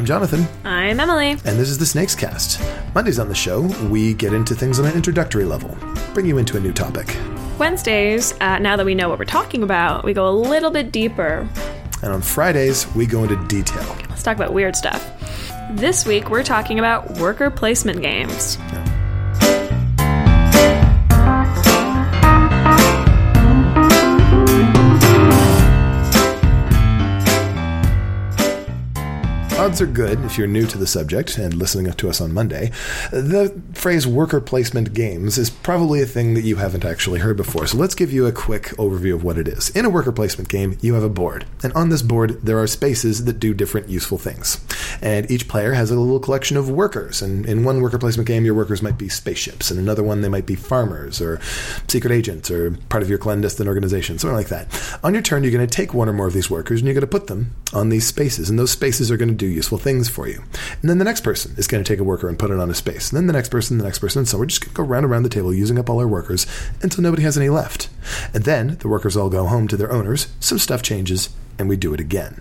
I'm Jonathan, I'm Emily. and this is the Snakes Cast. Mondays on the show, we get into things on an introductory level, bring you into a new topic. Wednesdays, uh, now that we know what we're talking about, we go a little bit deeper. And on Fridays, we go into detail. Let's talk about weird stuff. This week, we're talking about worker placement games. Odds are good if you're new to the subject and listening to us on Monday. The phrase worker placement games is probably a thing that you haven't actually heard before, so let's give you a quick overview of what it is. In a worker placement game, you have a board, and on this board, there are spaces that do different useful things. And each player has a little collection of workers, and in one worker placement game, your workers might be spaceships, and another one, they might be farmers or secret agents or part of your clandestine organization, something like that. On your turn, you're going to take one or more of these workers and you're going to put them on these spaces, and those spaces are going to do useful things for you. And then the next person is going to take a worker and put it on a space. And then the next person, the next person. And so we're just going to go round around the table using up all our workers until nobody has any left. And then the workers all go home to their owners, some stuff changes, and we do it again.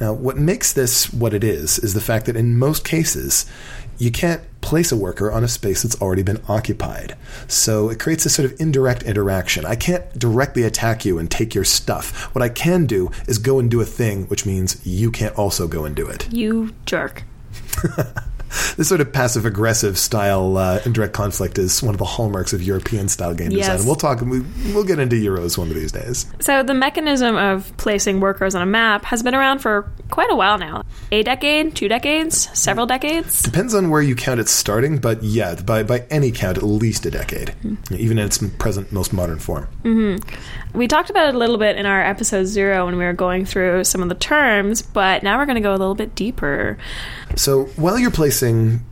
Now, what makes this what it is is the fact that in most cases, you can't place a worker on a space that's already been occupied. So it creates a sort of indirect interaction. I can't directly attack you and take your stuff. What I can do is go and do a thing, which means you can't also go and do it. You jerk. This sort of passive aggressive style uh, indirect conflict is one of the hallmarks of European style game Yes. design. And we'll talk. We, we'll get into Euros one of these days. So, the mechanism of placing workers on a map has been around for quite a while now. A decade, two decades, several decades. Depends on where you count it starting, but yeah, by by any count, at least a decade, even in its present most modern form. We talked about it a little bit in our episode zero when we were going through some of the terms, but now we're going to go a little bit deeper. So while you're placing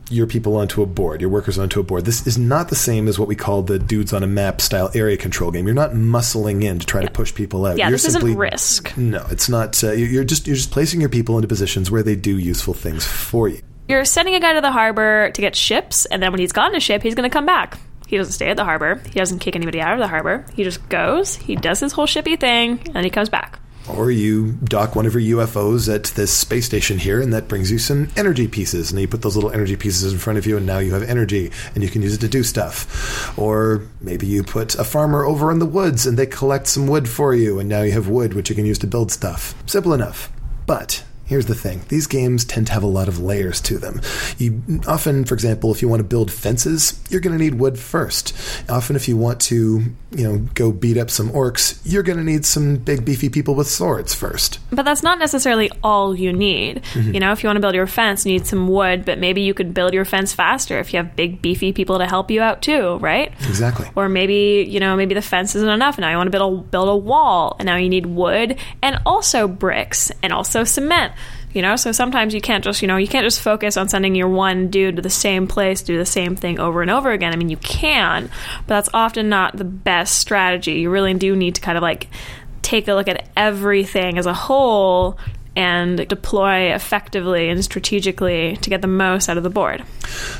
your people onto a board, your workers onto a board, this is not the same as what we call the dudes on a map style area control game. You're not muscling in to try to push people out. Yeah, you're this isn't risk. No, it's not. Uh, you're you're just you're just placing your people into positions where they do useful things for you. You're sending a guy to the harbor to get ships, and then when he's gone to ship, he's going to come back. He doesn't stay at the harbor. He doesn't kick anybody out of the harbor. He just goes, he does his whole shippy thing, and he comes back. Or you dock one of your UFOs at this space station here, and that brings you some energy pieces. And you put those little energy pieces in front of you, and now you have energy, and you can use it to do stuff. Or maybe you put a farmer over in the woods, and they collect some wood for you, and now you have wood which you can use to build stuff. Simple enough. But Here's the thing. These games tend to have a lot of layers to them. You often, for example, if you want to build fences, you're going to need wood first. Often if you want to, you know, go beat up some orcs, you're going to need some big beefy people with swords first. But that's not necessarily all you need. Mm-hmm. You know, if you want to build your fence, you need some wood, but maybe you could build your fence faster if you have big, beefy people to help you out too, right? Exactly. Or maybe, you know, maybe the fence isn't enough. Now you want to build a, build a wall, and now you need wood and also bricks and also cement. You know, so sometimes you can't just, you know, you can't just focus on sending your one dude to the same place, do the same thing over and over again. I mean, you can, but that's often not the best strategy. You really do need to kind of like take a look at everything as a whole and deploy effectively and strategically to get the most out of the board.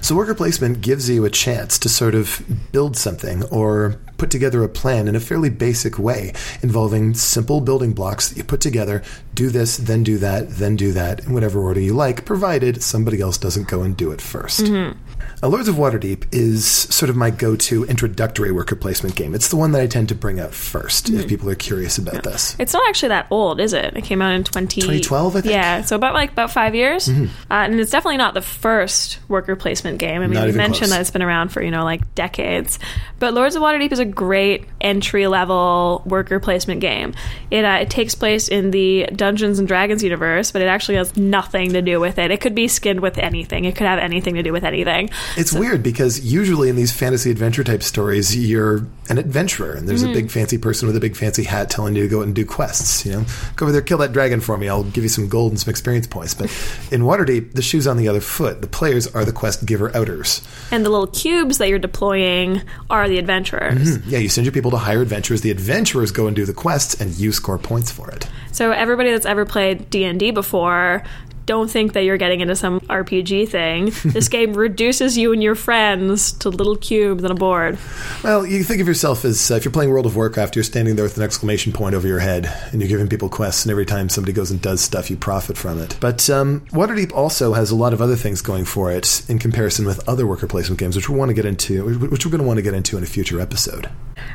So, worker placement gives you a chance to sort of build something or put together a plan in a fairly basic way involving simple building blocks that you put together do this, then do that, then do that, in whatever order you like, provided somebody else doesn't go and do it 1st Lords of Waterdeep is sort of my go to introductory worker placement game. It's the one that I tend to bring out 1st if people are curious about this. It's not actually that old, is it? It came out in 20... 2012, I think? Mm-hmm. Yeah, so about like about five years. Uh, and it's definitely not the first worker placement game. I mean, even mentioned close. that it's been around for, you know, like decades. But Lords of Waterdeep is a great entry level worker placement game. It, uh, it takes place in the Dungeons and Dragons universe, but it actually has nothing to do with it. It could be skinned with anything, it could have anything to do with anything. It's weird because usually in these fantasy adventure type stories, you're an adventurer and there's a big mm. fancy person with a big fancy hat telling you to go out and do quests. You know, go over there, kill that dragon for me. I'll give you some gold and some experience points. But in Waterdeep, the shoe's on the other foot. The players are the quest giver outers. And the little cubes that you're deploying are the adventurers. Mm-hmm. Yeah, you send your people to hire adventurers. The adventurers go and do the quests, and you score points for it. So everybody that's ever played D&D before don't think that you're getting into some RPG thing. this game reduces you and your friends to little cubes on a board. Well, you think of yourself as uh, if you're playing World of Warcraft, you're standing there with an exclamation point over your head, and you're giving people quests, and every time somebody goes and does stuff, you profit from it. But um, Waterdeep also has a lot of other things going for it in comparison with other worker placement games, which we want to get into, which we're going to want to get into in a future episode.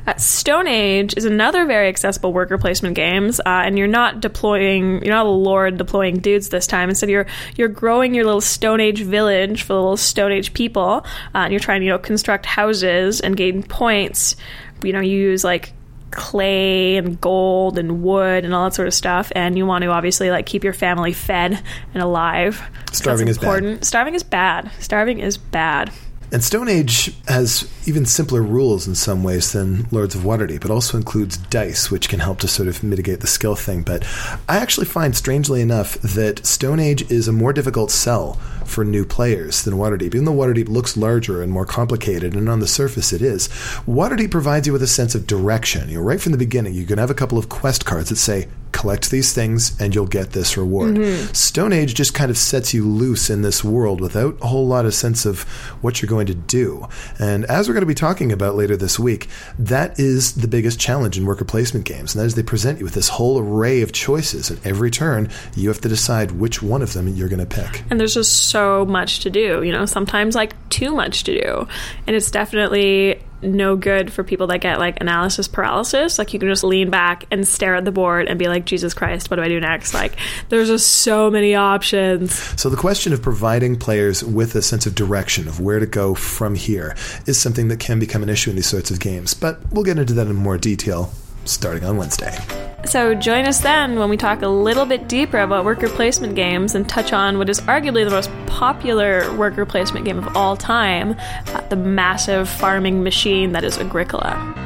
Uh, Stone Age is another very accessible worker placement games, uh, and you're not deploying, you're not a lord deploying dudes this time. Instead, you're you're growing your little Stone Age village for the little Stone Age people, uh, and you're trying to you know construct houses and gain points. You know, you use like clay and gold and wood and all that sort of stuff and you want to obviously like keep your family fed and alive. Starving is important. Bad starving is bad. Starving is bad and Stone Age has even simpler rules in some ways than Lords of Waterdeep. It also includes dice, which can help to sort of mitigate the skill thing. But I actually find, strangely enough, that Stone Age is a more difficult sell for new players than Waterdeep. Even though Waterdeep looks larger and more complicated, and on the surface it is, Waterdeep provides you with a sense of direction. You know, right from the beginning, you can have a couple of quest cards that say, collect these things and you'll get this reward. Mm-hmm. Stone Age just kind of sets you loose in this world without a whole lot of sense of what you're going to do. And as we're going to be talking about later this week, that is the biggest challenge in worker placement games. And that is they present you with this whole array of choices. And every turn, you have to decide which one of them you're going to pick. And there's just so much to do, you know, sometimes like too much to do. And it's definitely no good for people that get like analysis paralysis. Like you can just lean back and stare at the board and be like, Jesus Christ, what do I do next? Like there's just so many options. So the question of providing players with a sense of direction of where to go from here is something that can become an issue in these sorts of games. But we'll get into that in more detail starting on Wednesday. So join us then when we talk a little bit deeper about worker placement games and touch on what is arguably the most popular worker placement game of all time uh, the massive farming machine that is Agricola.